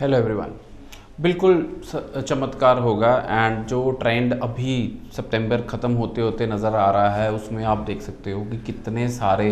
Hello everyone बिल्कुल चमत्कार होगा एंड जो ट्रेंड अभी सितंबर ख़त्म होते होते नज़र आ रहा है, उसमें आप देख सकते हो कि कितने सारे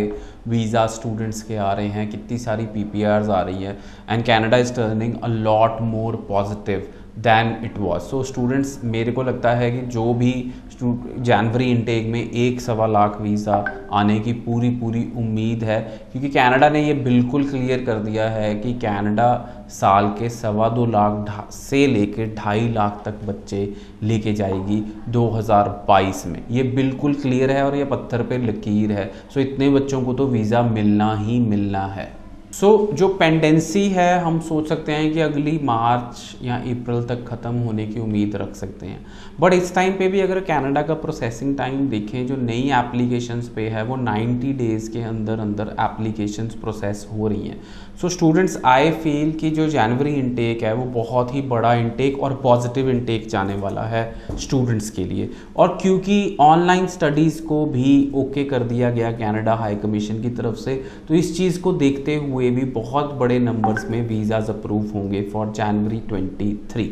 वीज़ा स्टूडेंट्स के आ रहे हैं, कितनी सारी पी आ रही है and Canada is turning a lot more positive than it was so students मेरे को लगता है कि जो भी जनवरी इनटेक में एक सवा लाख वीज़ा आने की पूरी पूरी उम्मीद है, क्योंकि कनाडा ने ये बिल्कुल क्लियर कर दिया है कि कनाडा साल के सवा दो लाख से लेके ढाई लाख तक बच्चे लेके जाएगी 2022 में। ये बिल्कुल क्लियर है और ये पत्थर पे लकीर है। सो इतने बच्चों को तो वीज़ा मिलना ही मिलना है। सो so, जो पेंडेंसी है हम सोच सकते हैं कि अगली मार्च या अप्रैल तक ख़त्म होने की उम्मीद रख सकते हैं। बट इस टाइम पे भी अगर कनाडा का प्रोसेसिंग टाइम देखें जो नई एप्लीकेशंस पे है वो 90 डेज़ के अंदर अंदर एप्लीकेशंस प्रोसेस हो रही हैं। सो स्टूडेंट्स आई फील कि जो जनवरी इनटेक है वो बहुत ही बड़ा इनटेक और पॉजिटिव इनटेक जाने वाला है स्टूडेंट्स के लिए। और क्योंकि ऑनलाइन स्टडीज़ को भी ओके okay कर दिया गया कनाडा हाई कमीशन की तरफ़ से तो इस चीज़ को देखते हुए भी बहुत बड़े नंबर्स में वीज़ाज़ अप्रूव होंगे फॉर जनवरी 23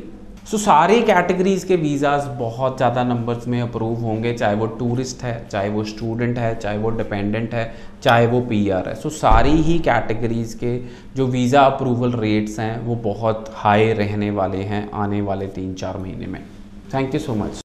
सो so, सारी कैटेगरीज के वीज़ाज़ बहुत ज़्यादा नंबर्स में अप्रूव होंगे चाहे वो टूरिस्ट है चाहे वो स्टूडेंट है चाहे वो डिपेंडेंट है चाहे वो पीआर है. सो so, सारी ही कैटेगरीज के जो वीज़ा अप्रूवल रेट्स हैं वो बहुत हाई रहने वाले हैं आने वाले तीन चार महीने में. Thank you so much